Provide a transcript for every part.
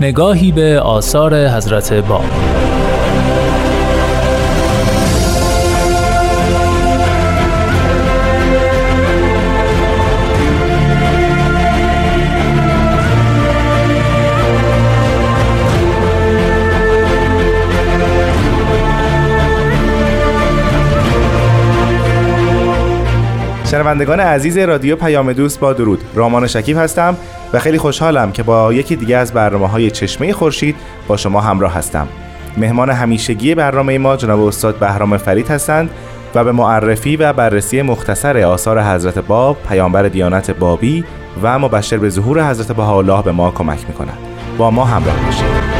نگاهی به آثار حضرت باب شنوندگان عزیز رادیو پیام دوست با درود. رامان شکیب هستم. و خیلی خوشحالم که با یکی دیگه از برنامه های چشمه خورشید با شما همراه هستم. مهمان همیشگی برنامه ما جناب استاد بهرام فرید هستند و به معرفی و بررسی مختصر آثار حضرت باب پیامبر دیانت بابی و مبشر به ظهور حضرت بهاءالله به ما کمک می‌کنند با ما همراه باشید.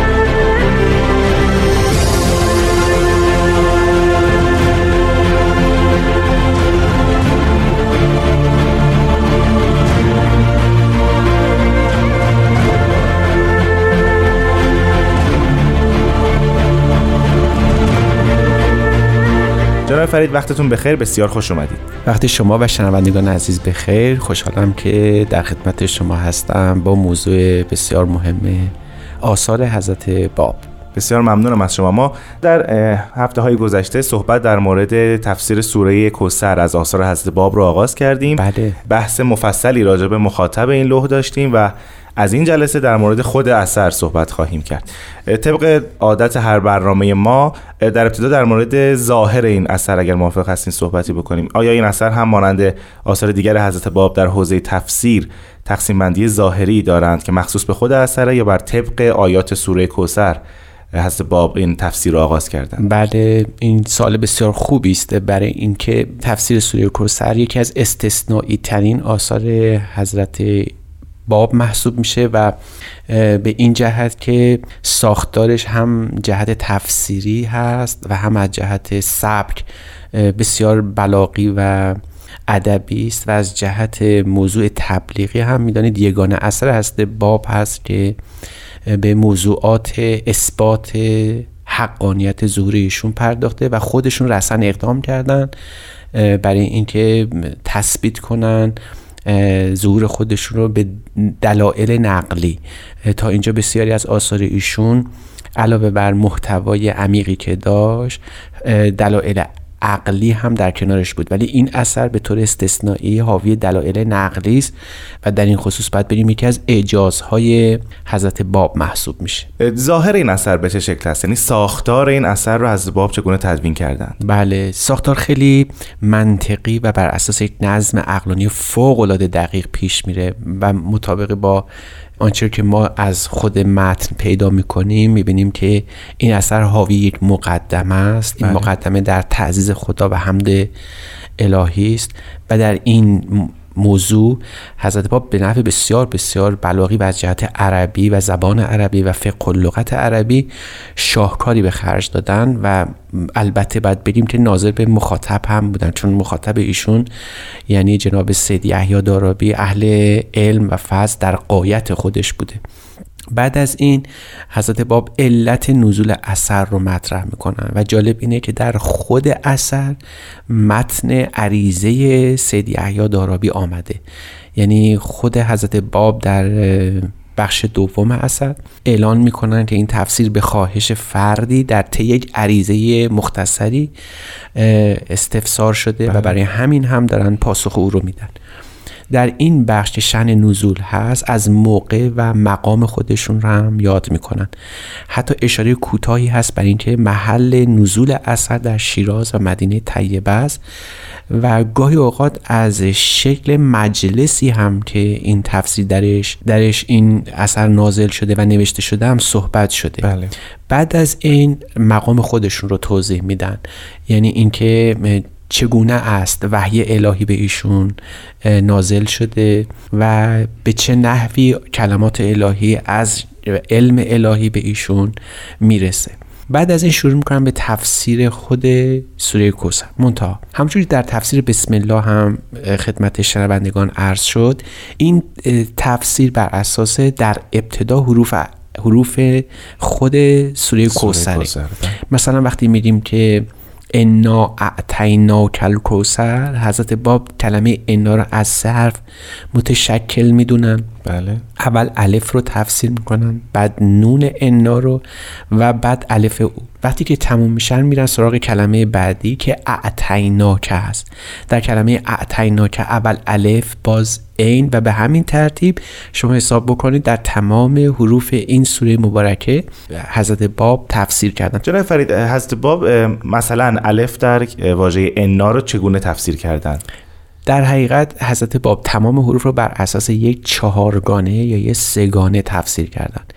فرید وقتتون بخیر. بسیار خوش اومدید. وقتی شما و شنوندگان عزیز بخیر خوشحالم که در خدمت شما هستم با موضوع بسیار مهم آثار حضرت باب. بسیار ممنونم از شما. ما در هفته های گذشته صحبت در مورد تفسیر سوره کوسر از آثار حضرت باب رو آغاز کردیم. بله. بحث مفصلی راجع به مخاطب این لوح داشتیم و از این جلسه در مورد خود اثر صحبت خواهیم کرد. طبق عادت هر برنامه ما در ابتدا در مورد ظاهر این اثر اگر موافق هستین صحبتی بکنیم. آیا این اثر هم مانند آثار دیگر حضرت باب در حوزه تفسیر تقسیم بندی ظاهری دارند که مخصوص به خود اثره یا بر طبق آیات سوره کوسر حضرت باب این تفسیر را آغاز کردن. بله این سال بسیار خوبی است برای اینکه تفسیر سوره کوسر یکی از استثنایی ترین آثار حضرت باب محسوب میشه و به این جهت که ساختارش هم جهت تفسیری هست و هم از جهت سبک بسیار بلاغی و ادبی است و از جهت موضوع تبلیغی هم می‌دانید یگانه اثر هست باب هست که به موضوعات اثبات حقانیت ظهور ایشون پرداخته و خودشون رسن اقدام کردن برای اینکه تثبیت کنن ظهور خودشون رو به دلایل نقلی. تا اینجا بسیاری از آثار ایشون علاوه بر محتوای عمیقی که داشت دلایل عقلی هم در کنارش بود. ولی این اثر به طور استثنایی حاوی دلایل نقلی است و در این خصوص باید بریم یکی از اعجازهای حضرت باب محسوب میشه. ظاهر این اثر به چه شکل است؟ یعنی ساختار این اثر رو از باب چگونه تدوین کردن؟ بله ساختار خیلی منطقی و بر اساس یک نظم عقلانی فوق العاده دقیق پیش میره و مطابق با آنچه که ما از خود متن پیدا می‌کنیم می‌بینیم که این اثر حاوی یک مقدمه است این بله. مقدمه در تعزیز خدا و حمد الهی است و در این موضوع حضرت باب به نحو بسیار بسیار بلاغی و از جهت عربی و زبان عربی و فقه و لغت عربی شاهکاری به خرج دادن و البته باید بگیم که ناظر به مخاطب هم بودن چون مخاطب ایشون یعنی جناب سید یحیی دارابی اهل علم و فضل در قایت خودش بوده. بعد از این حضرت باب علت نزول اثر رو مطرح می‌کنن و جالب اینه که در خود اثر متن عریضه سید یحیی دارابی آمده یعنی خود حضرت باب در بخش دوم اثر اعلان می‌کنن که این تفسیر به خواهش فردی در طی یک عریضه مختصری استفسار شده و بله. برای همین هم دارن پاسخ او رو میدن در این بخش که شن نزول هست از موقع و مقام خودشون رو هم یاد می‌کنن. حتی اشاره کوتاهی هست بر اینکه محل نزول اثر در شیراز و مدینه طیبه است و گاهی اوقات از شکل مجلسی هم که این تفسیر درش درش این اثر نازل شده و نوشته شده هم صحبت شده. بله. بعد از این مقام خودشون رو توضیح میدن. یعنی اینکه چگونه است وحی الهی به ایشون نازل شده و به چه نحوی کلمات الهی از علم الهی به ایشون می‌رسه. بعد از این شروع می‌کنم به تفسیر خود سوره کوسر منتها همونجوری در تفسیر بسم الله هم خدمت شنوندگان عرض شد. این تفسیر بر اساس در ابتدا حروف حروف خود سوره کوسره. مثلا وقتی میگیم که انا اعتینا کل کوسر حضرت باب کلمه انا رو از سه حرف متشکل می‌دونن. بله. اول الف رو تفسیر می‌کنن بعد نون انا رو و بعد الف او. وقتی که تموم میشن میرن سراغ کلمه بعدی که اعتیناکه هست. در کلمه اعتیناکه اول الف باز این و به همین ترتیب شما حساب بکنید در تمام حروف این سوره مبارکه حضرت باب تفسیر کردن. جناب فرید حضرت باب مثلا الف در واژه انا رو چگونه تفسیر کردن؟ در حقیقت حضرت باب تمام حروف رو بر اساس یک چهارگانه یا یک سگانه تفسیر کردند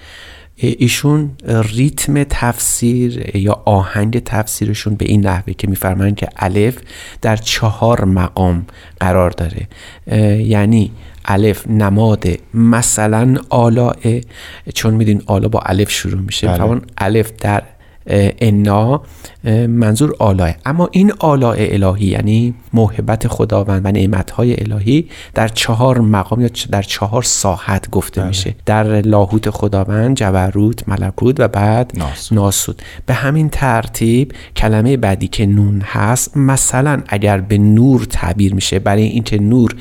ایشون ریتم تفسیر یا آهنگ تفسیرشون به این نحوه که میفرمایند که الف در چهار مقام قرار داره یعنی الف نماد مثلا آلاه چون میدین آلا با الف شروع میشه بله. الف در انا منظور آلاه اما این آلاء الهی یعنی محبت خداوند و نعمتهای الهی در چهار مقام یا در چهار ساحت گفته بله. میشه در لاهوت خداوند جبروت ملکوت و بعد ناسود. ناسود به همین ترتیب کلمه بعدی که نون هست مثلا اگر به نور تعبیر میشه برای اینکه نور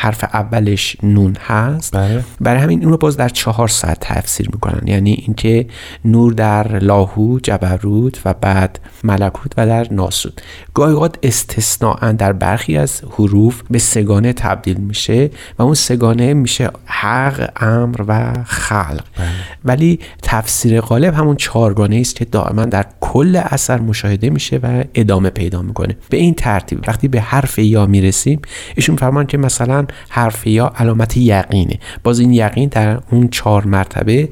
حرف اولش نون هست. بله. برای همین اون رو باز در چهار ساعت تفسیر می‌کنن. یعنی اینکه نور در لاهو جبروت و بعد ملکوت و در ناسود گاهی اوقات استثناء در برخی از حروف به سگانه تبدیل میشه و اون سگانه میشه حق امر و خلق. بله. ولی تفسیر غالب همون چهارگانه است که دائما در کل اثر مشاهده میشه و ادامه پیدا می‌کنه. به این ترتیب وقتی به حرف یا می‌رسیم ایشون فرمان که مثلا حرف یا علامت یقینه. باز این یقین در اون چهار مرتبه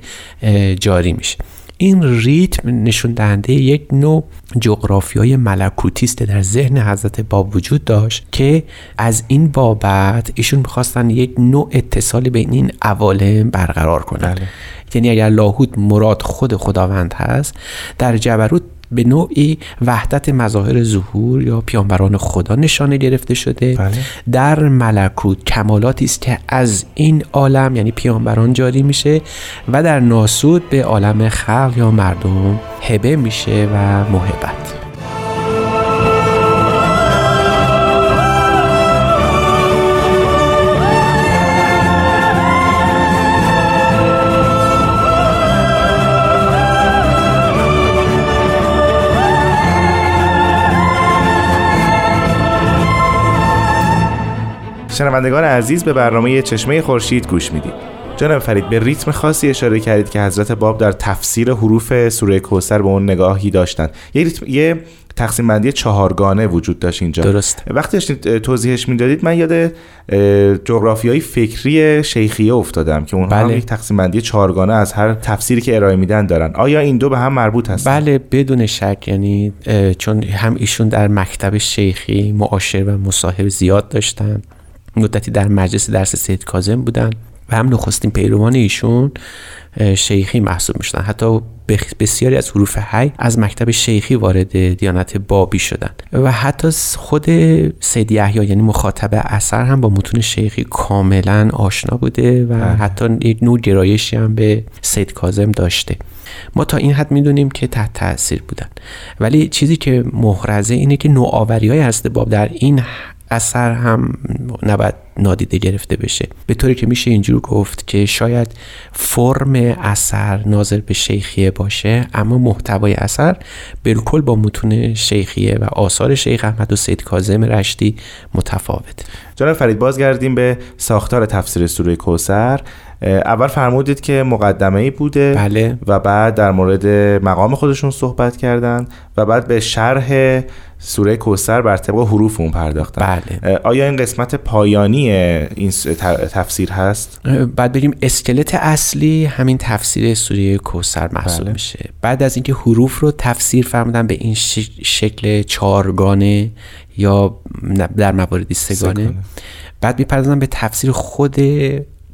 جاری میشه. این ریتم نشون دهنده یک نوع جغرافیای ملکوتی است در ذهن حضرت باب وجود داشت که از این بابت ایشون می‌خواستن یک نوع اتصالی بین این عوالم برقرار کنن. بله. یعنی اگر لاهوت مراد خود خداوند هست در جبروت به نوعی وحدت مظاهر ظهور یا پیانبران خدا نشانه گرفته شده بله. در ملکوت کمالاتی است که از این عالم یعنی پیانبران جاری میشه و در ناسود به عالم خلق یا مردم هبه میشه و محبت شنوندگان عزیز به برنامه چشمه خورشید گوش می‌دید جناب فرید به ریتم خاصی اشاره کردید که حضرت باب در تفسیر حروف سوره کوسر به اون نگاهی داشتند. یه, ریتم، یه تقسیم بندی چهارگانه وجود داشت اینجا. درست. وقتی داشتید توضیحش می‌دادید من یاد جغرافیای فکری شیخیه افتادم که اونها بله. هم یک تقسیم بندی چهارگانه از هر تفسیری که ارائه میدن دارن. آیا این دو به هم مربوط هستن بله بدون شک یعنی چون هم ایشون در مکتب شیخی معاشر و مصاحب زیاد داشتن. مدتی در مجلس درس سید کازم بودن و هم نخستین پیروان ایشون شیخی محسوب می‌شدن. حتی بسیاری از حروف حی از مکتب شیخی وارد دیانت بابی شدن. و حتی خود سید یحیی یعنی مخاطب اثر هم با متون شیخی کاملا آشنا بوده و بله. حتی یک نوع گرایشی هم به سید کازم داشته. ما تا این حد می‌دونیم که تحت تاثیر بودن. ولی چیزی که محرزه اینه که نوآوری های هست باب در این اثر هم نباید نادیده گرفته بشه به طوری که میشه اینجور گفت که شاید فرم اثر ناظر به شیخیه باشه اما محتوای اثر بالکل با متون شیخیه و آثار شیخ احمد و سید کاظم رشتی متفاوت جناب فرید بازگردیم به ساختار تفسیر سوره کوسر اول فرمودید که مقدمه ای بوده بله. و بعد در مورد مقام خودشون صحبت کردن و بعد به شرح سوره کوسر بر طبق حروف اون پرداختن بله. آیا این قسمت پایانی این تفسیر هست؟ بعد بریم اسکلت اصلی همین تفسیر سوره کوسر محسوب بله. میشه بعد از اینکه حروف رو تفسیر فرمودن به این شکل چارگانه یا در مواردی سگانه, سگانه. بعد می‌پردازن به تفسیر خود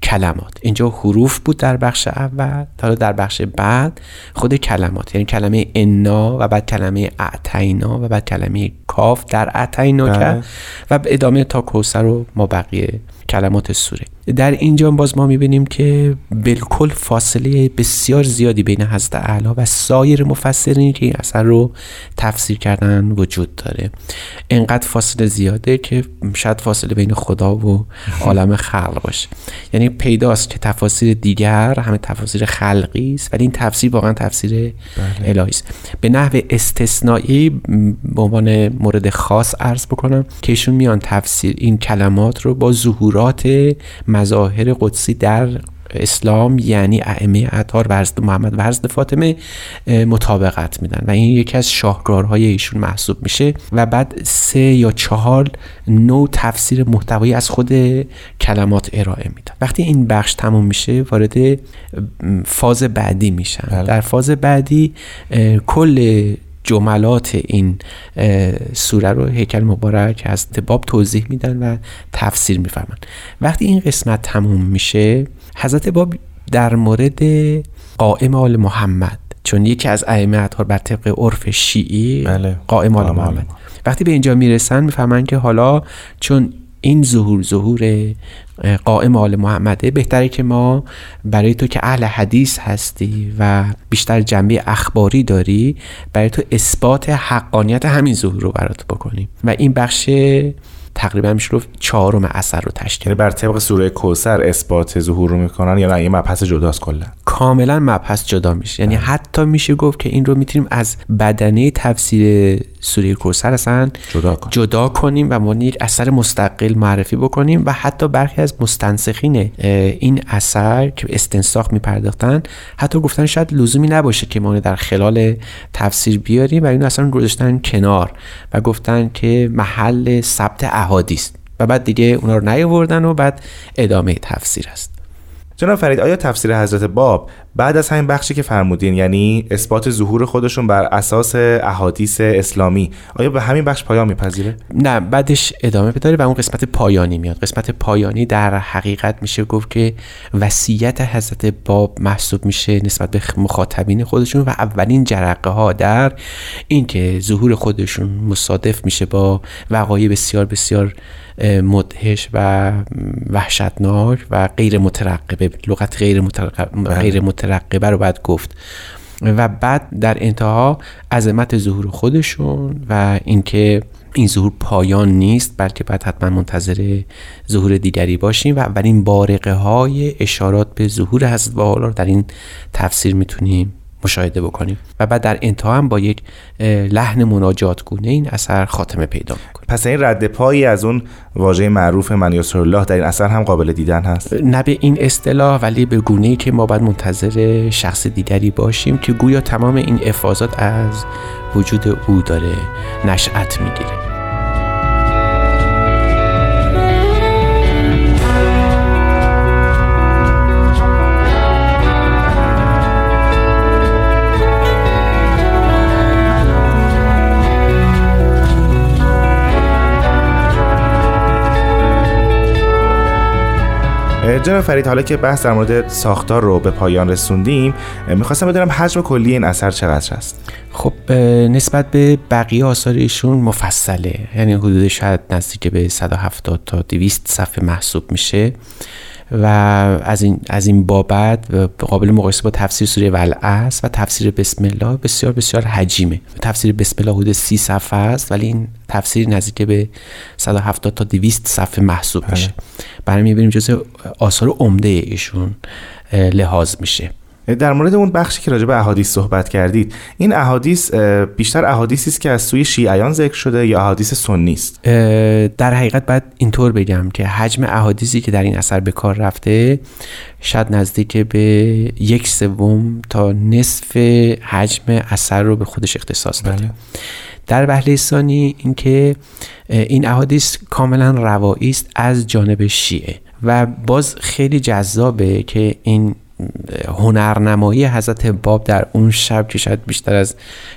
کلمات اینجا حروف بود در بخش اول حالا در بخش بعد خود کلمات یعنی کلمه انا و بعد کلمه اعتینا و بعد کلمه کاف در اعتینا بله. کرد و به ادامه تا کوسر و ما بقیه کلمات سوره. در اینجا باز ما می‌بینیم که بالکل فاصله بسیار زیادی بین حضرت اعلی و سایر مفسرین که این اثر رو تفسیر کردن وجود داره. انقدر فاصله زیاده که شاید فاصله بین خدا و عالم خلق باشه. یعنی پیداست که تفاسیر دیگر همه تفاسیر خلقی است ولی این تفسیر واقعا تفسیر الهی است. به نحو استثنایی به عنوان مورد خاص عرض بکنم که ایشون میان تفسیر این کلمات رو با ظهورات مظاهر قدسی در اسلام یعنی ائمه اطهار و حضرت محمد و حضرت فاطمه مطابقت میدن. و این یکی از شاهکارهای ایشون محسوب میشه. و بعد سه یا چهار نوع تفسیر محتوایی از خود کلمات ارائه میدن. وقتی این بخش تموم میشه وارد فاز بعدی میشن. بله. در فاز بعدی کل جملات این سوره رو هیکل مبارک از باب توضیح میدن و تفسیر میفرمن وقتی این قسمت تموم میشه حضرت باب در مورد قائم آل محمد چون یکی از ائمه اطهار بر طبق عرف شیعی بله. قائم آل محمد محمد. وقتی به اینجا می‌رسن می‌فهمن که حالا چون این ظهور ظهور قائم آل محمده. بهتره که ما برای تو که اهل حدیث هستی و بیشتر جنبه اخباری داری برای تو اثبات حقانیت همین ظهور رو برات بکنیم. و این بخش تقریبا میشه گفت چهارم اثر رو تشکیل یعنی بر طبق سوره کوسر اثبات ظهور رو می‌کنن یا نه؟ یه مبحث جداست کلا. کاملا مبحث جدا میشه. یعنی حتی میشه گفت که این رو می‌تونیم از بدنه تفسیر سوره کوثر اصلا جدا کن جدا کنیم و ما یک اثر مستقل معرفی بکنیم و حتی برخی از مستنسخین این اثر که به استنساخ میپرداختن حتی گفتن شاید لزومی نباشه که ما در خلال تفسیر بیاریم و این اصلا گذاشتن کنار و گفتن که محل ثبت احادیث. و بعد دیگه اونا رو نیاوردن و بعد ادامه تفسیر است. جناب فرید آیا تفسیر حضرت باب بعد از همین بخشی که فرمودین یعنی اثبات ظهور خودشون بر اساس احادیث اسلامی آیا به همین بخش پایان میپذیره؟ نه بعدش ادامه بداره و اون قسمت پایانی میاد. قسمت پایانی در حقیقت میشه گفت که وصیت حضرت باب محسوب میشه نسبت به مخاطبین خودشون و اولین جرقه ها در اینکه ظهور خودشون مصادف میشه با وقایع بسیار بسیار مدهش و وحشتناک و غیر مترقبه لغت غیر مترقبه, غیر مترقبه رو باید گفت. و بعد در انتها عظمت ظهور خودشون و اینکه این ظهور پایان نیست بلکه باید حتما منتظر ظهور دیگری باشیم و اولین بارقه های اشارات به ظهور حضرت رو در این تفسیر می‌تونیم مشاهده بکنیم و بعد در انتها هم با یک لحن مناجات گونه این اثر خاتمه پیدا می‌کنه پس این رد پایی از اون واژه معروف من یسر الله در این اثر هم قابل دیدن هست؟ نه به این اصطلاح ولی به گونه ای که ما باید منتظر شخص دیگری باشیم که گویا تمام این افاظات از وجود او داره نشأت می‌گیره. جناب فرید حالا که بحث در مورد ساختار رو به پایان رسوندیم می‌خواستم بدونم حجم کلی این اثر چقدر هست خب نسبت به بقیه آثار ایشون مفصله. یعنی حدود شاید نزدیک به 170 تا 200 صفحه محسوب میشه. و از این از این بابت قابل مقایسه با تفسیر سوره ولعصر و تفسیر بسم الله بسیار بسیار حجیمه. تفسیر بسم الله حدود 30 صفحه است ولی این تفسیر نزدیک به 170 تا 200 صفحه محسوب میشه. برای می‌بینیم جزء آثار عمده ایشون لحاظ میشه. در مورد اون بخشی که راجع به احادیث صحبت کردید این احادیث بیشتر احادیثی است که از سوی شیعیان ذکر شده یا احادیث سنی است در حقیقت باید اینطور بگم که حجم احادیثی که در این اثر به کار رفته شاید نزدیک به یک سوم تا نصف حجم اثر رو به خودش اختصاص داده بله. در بهله ثانی اینکه این احادیث کاملا روایی است از جانب شیعه و باز خیلی جذابه که این هنرنمایی حضرت باب در اون شب که شاید بیشتر از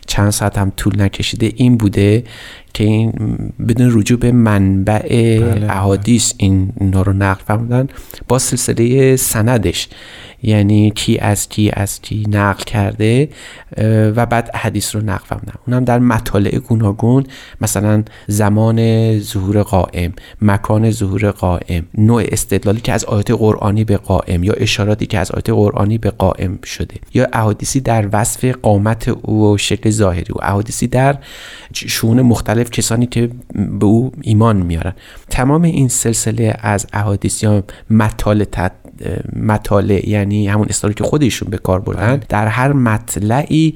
چند ساعت هم طول نکشیده این بوده که این بدون رجوع به منبع بله. احادیث این رو نقل فرمودن با سلسله سندش یعنی کی از کی از کی نقل کرده و بعد حدیث رو نقل فرمودن. اونم در مطالع گوناگون مثلا زمان ظهور قائم مکان ظهور قائم نوع استدلالی که از آیات قرآنی به قائم یا اشاراتی که از آیات قرآنی به قائم شده. یا احادیثی در وصف قامت او و شکل ظاهری او احادیثی در شون مختلف کسانی که به او ایمان میارن. تمام این سلسله از احادیث یا مطالع مطالع یعنی همون اصطلاحی که خودشون به کار بردن در هر مطلعی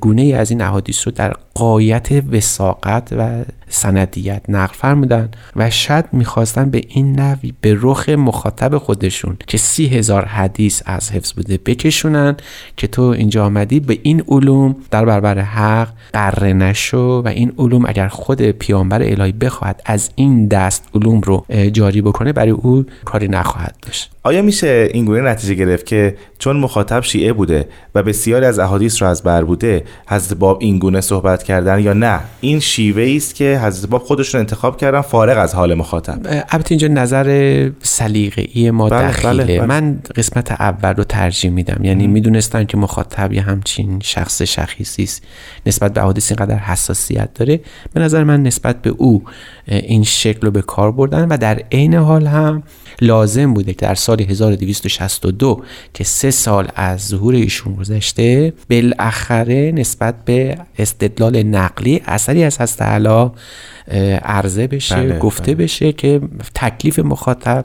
گونه ای از این احادیث رو در قایت وساقت و سندیت نقل فرمودن و شاید می‌خواستن به این نوی به رخ مخاطب خودشون که سی هزار حدیث از حفظ بوده بکشونن که تو اینجا آمدی به این علوم در برابر حق قره نشو و این علوم اگر خود پیامبر الهی بخواهد از این دست علوم رو جاری بکنه برای او کاری نخواهد داشت. آیا میشه اینگونه نتیجه گرفت که چون مخاطب شیعه بوده و بسیاری از احادیث رو از بر بوده حضرت باب اینگونه صحبت کردن یا نه. این شیوه است که حضرت باب خودشون انتخاب کردن فارغ از حال مخاطب. البته اینجا نظر سلیقه‌ای ما بله، دخیله. بله، بله. من قسمت اول رو ترجیح میدم. یعنی می‌دونستم که مخاطب یه همچین شخص شخیصی است. نسبت به حوادث اینقدر حساسیت داره. به نظر من نسبت به او این شکل رو به کار بردن و در عین حال هم لازم بوده که در سال 1262 که سه سال از ظهور ایشون گذشته بالاخره نسبت به استدلال نقلی اثری از هست اه، عرضه بشه بله، گفته بله. بشه که تکلیف مخاطب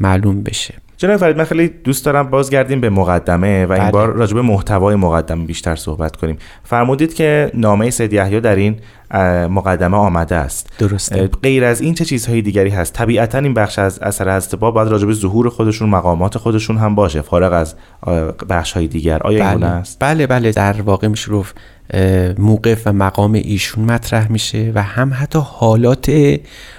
معلوم بشه جناب فرید من خیلی دوست دارم بازگردیم به مقدمه و این بله. بار راجع به محتوای مقدمه بیشتر صحبت کنیم فرمودید که نامه سید یحیی در این مقدمه آمده است. درسته. غیر از این چه چیزهای دیگری هست؟ طبیعتا این بخش از اثر حضرت باب باید راجع به ظهور خودشون مقامات خودشون هم باشه. فارغ از بخش های دیگر. آیا این بله. است؟ بله بله. در واقع میشه گفت موقف و مقام ایشون مطرح میشه و هم حتی حالات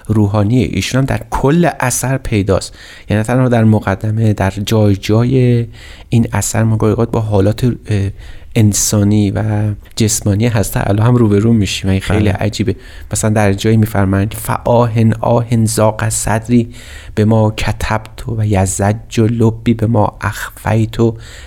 روحانی ایشون هم در کل اثر پیداست. یعنی نه تنها در مقدمه در جای جای این اثر ما با حالات انسانی و جسمانی هست تعالی هم روبرو میشیم. و این خیلی بله. عجیبه. مثلا در جایی میفرمایند فآهن آهن زاق صدری به ما کتبت و یزج و لبی به ما اخفیت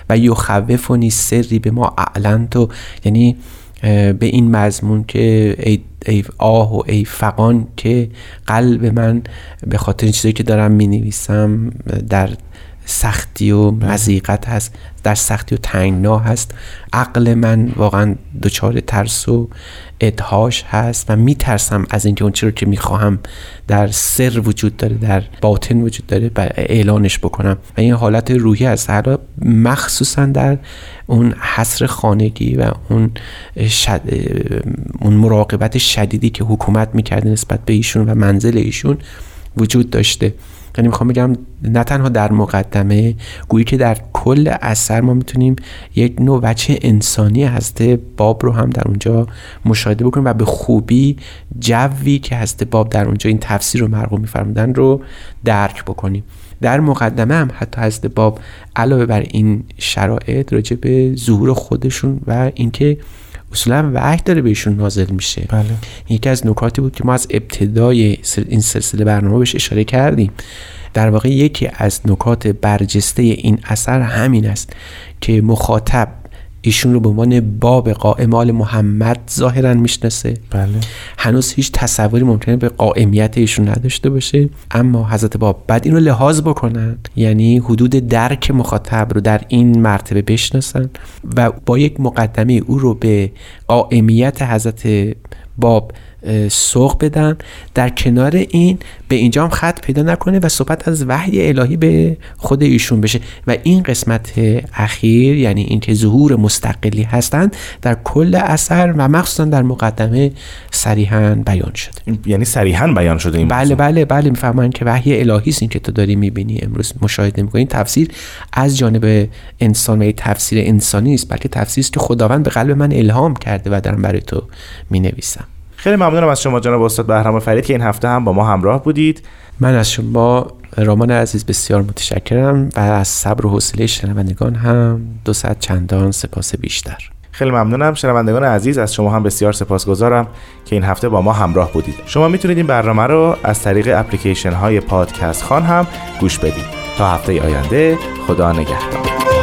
و یخوفنی سری به ما اعلنت یعنی اه، به این مضمون که ای, ای آه و ای فقان که قلب من به خاطر این چیزایی که دارم می نویسم در سختی و مزیقت هست در سختی و تنگنا هست. عقل من واقعا دچار ترس و ادهاش هست و میترسم از اینکه اون چیزی رو که می‌خواهم در سر وجود داره در باطن وجود داره و اعلانش بکنم. و این حالت روحی است حالا مخصوصا در اون حصر خانگی و اون شد... اون مراقبت شدیدی که حکومت می‌کرده نسبت به ایشون و منزل ایشون وجود داشته. یعنی می‌خوام بگم نه تنها در مقدمه گویی که در کل اثر ما می‌تونیم یک نوع وجه انسانی هسته باب رو هم در اونجا مشاهده بکنیم و به خوبی جوی که هسته باب در اونجا این تفسیر رو مرغوب میفرمودن رو درک بکنیم. در مقدمه هم حتی حضرت باب علاوه بر این شرایط راجع به ظهور خودشون و اینکه اصولا وحی داره بهشون نازل میشه. بله. یکی از نکاتی بود که ما از ابتدای این سلسله برنامه بهش اشاره کردیم. در واقع یکی از نکات برجسته این اثر همین است که مخاطب ایشون رو به عنوان باب قائم آل محمد ظاهرا می‌شناسه. بله. هنوز هیچ تصوری ممکنه به قائمیت ایشون نداشته باشه. اما حضرت باب بعد این رو لحاظ بکنن یعنی حدود درک مخاطب رو در این مرتبه بشناسن و با یک مقدمه او رو به قائمیت حضرت باب سوق بدن. در کنار این به اینجا هم خط پیدا نکنه و صحبت از وحی الهی به خود ایشون بشه. و این قسمت اخیر یعنی اینکه ظهور مستقلی هستند در کل اثر و مخصوصا در مقدمه صریحا بیان شده. یعنی صریحا بیان شده این بله. بله بله می‌فهمن که وحی الهی است این که تو داری می‌بینی امروز مشاهده می‌کنی. تفسیر از جانب انسان و یه تفسیر انسانی است بلکه تفسیری است که خداوند به قلب من الهام کرده و دارم برای تو می‌نویسم. خیلی ممنونم از شما جناب استاد بهرام فرید که این هفته هم با ما همراه بودید. من از شما رامان عزیز بسیار متشکرم و از صبر و حوصله شنوندگان هم دو ساعت چندان سپاس بیشتر. خیلی ممنونم. شنوندگان عزیز از شما هم بسیار سپاسگزارم که این هفته با ما همراه بودید. شما می‌تونید این برنامه رو از طریق اپلیکیشن های پادکست خان هم گوش بدید. تا هفته آینده خدا نگهدار.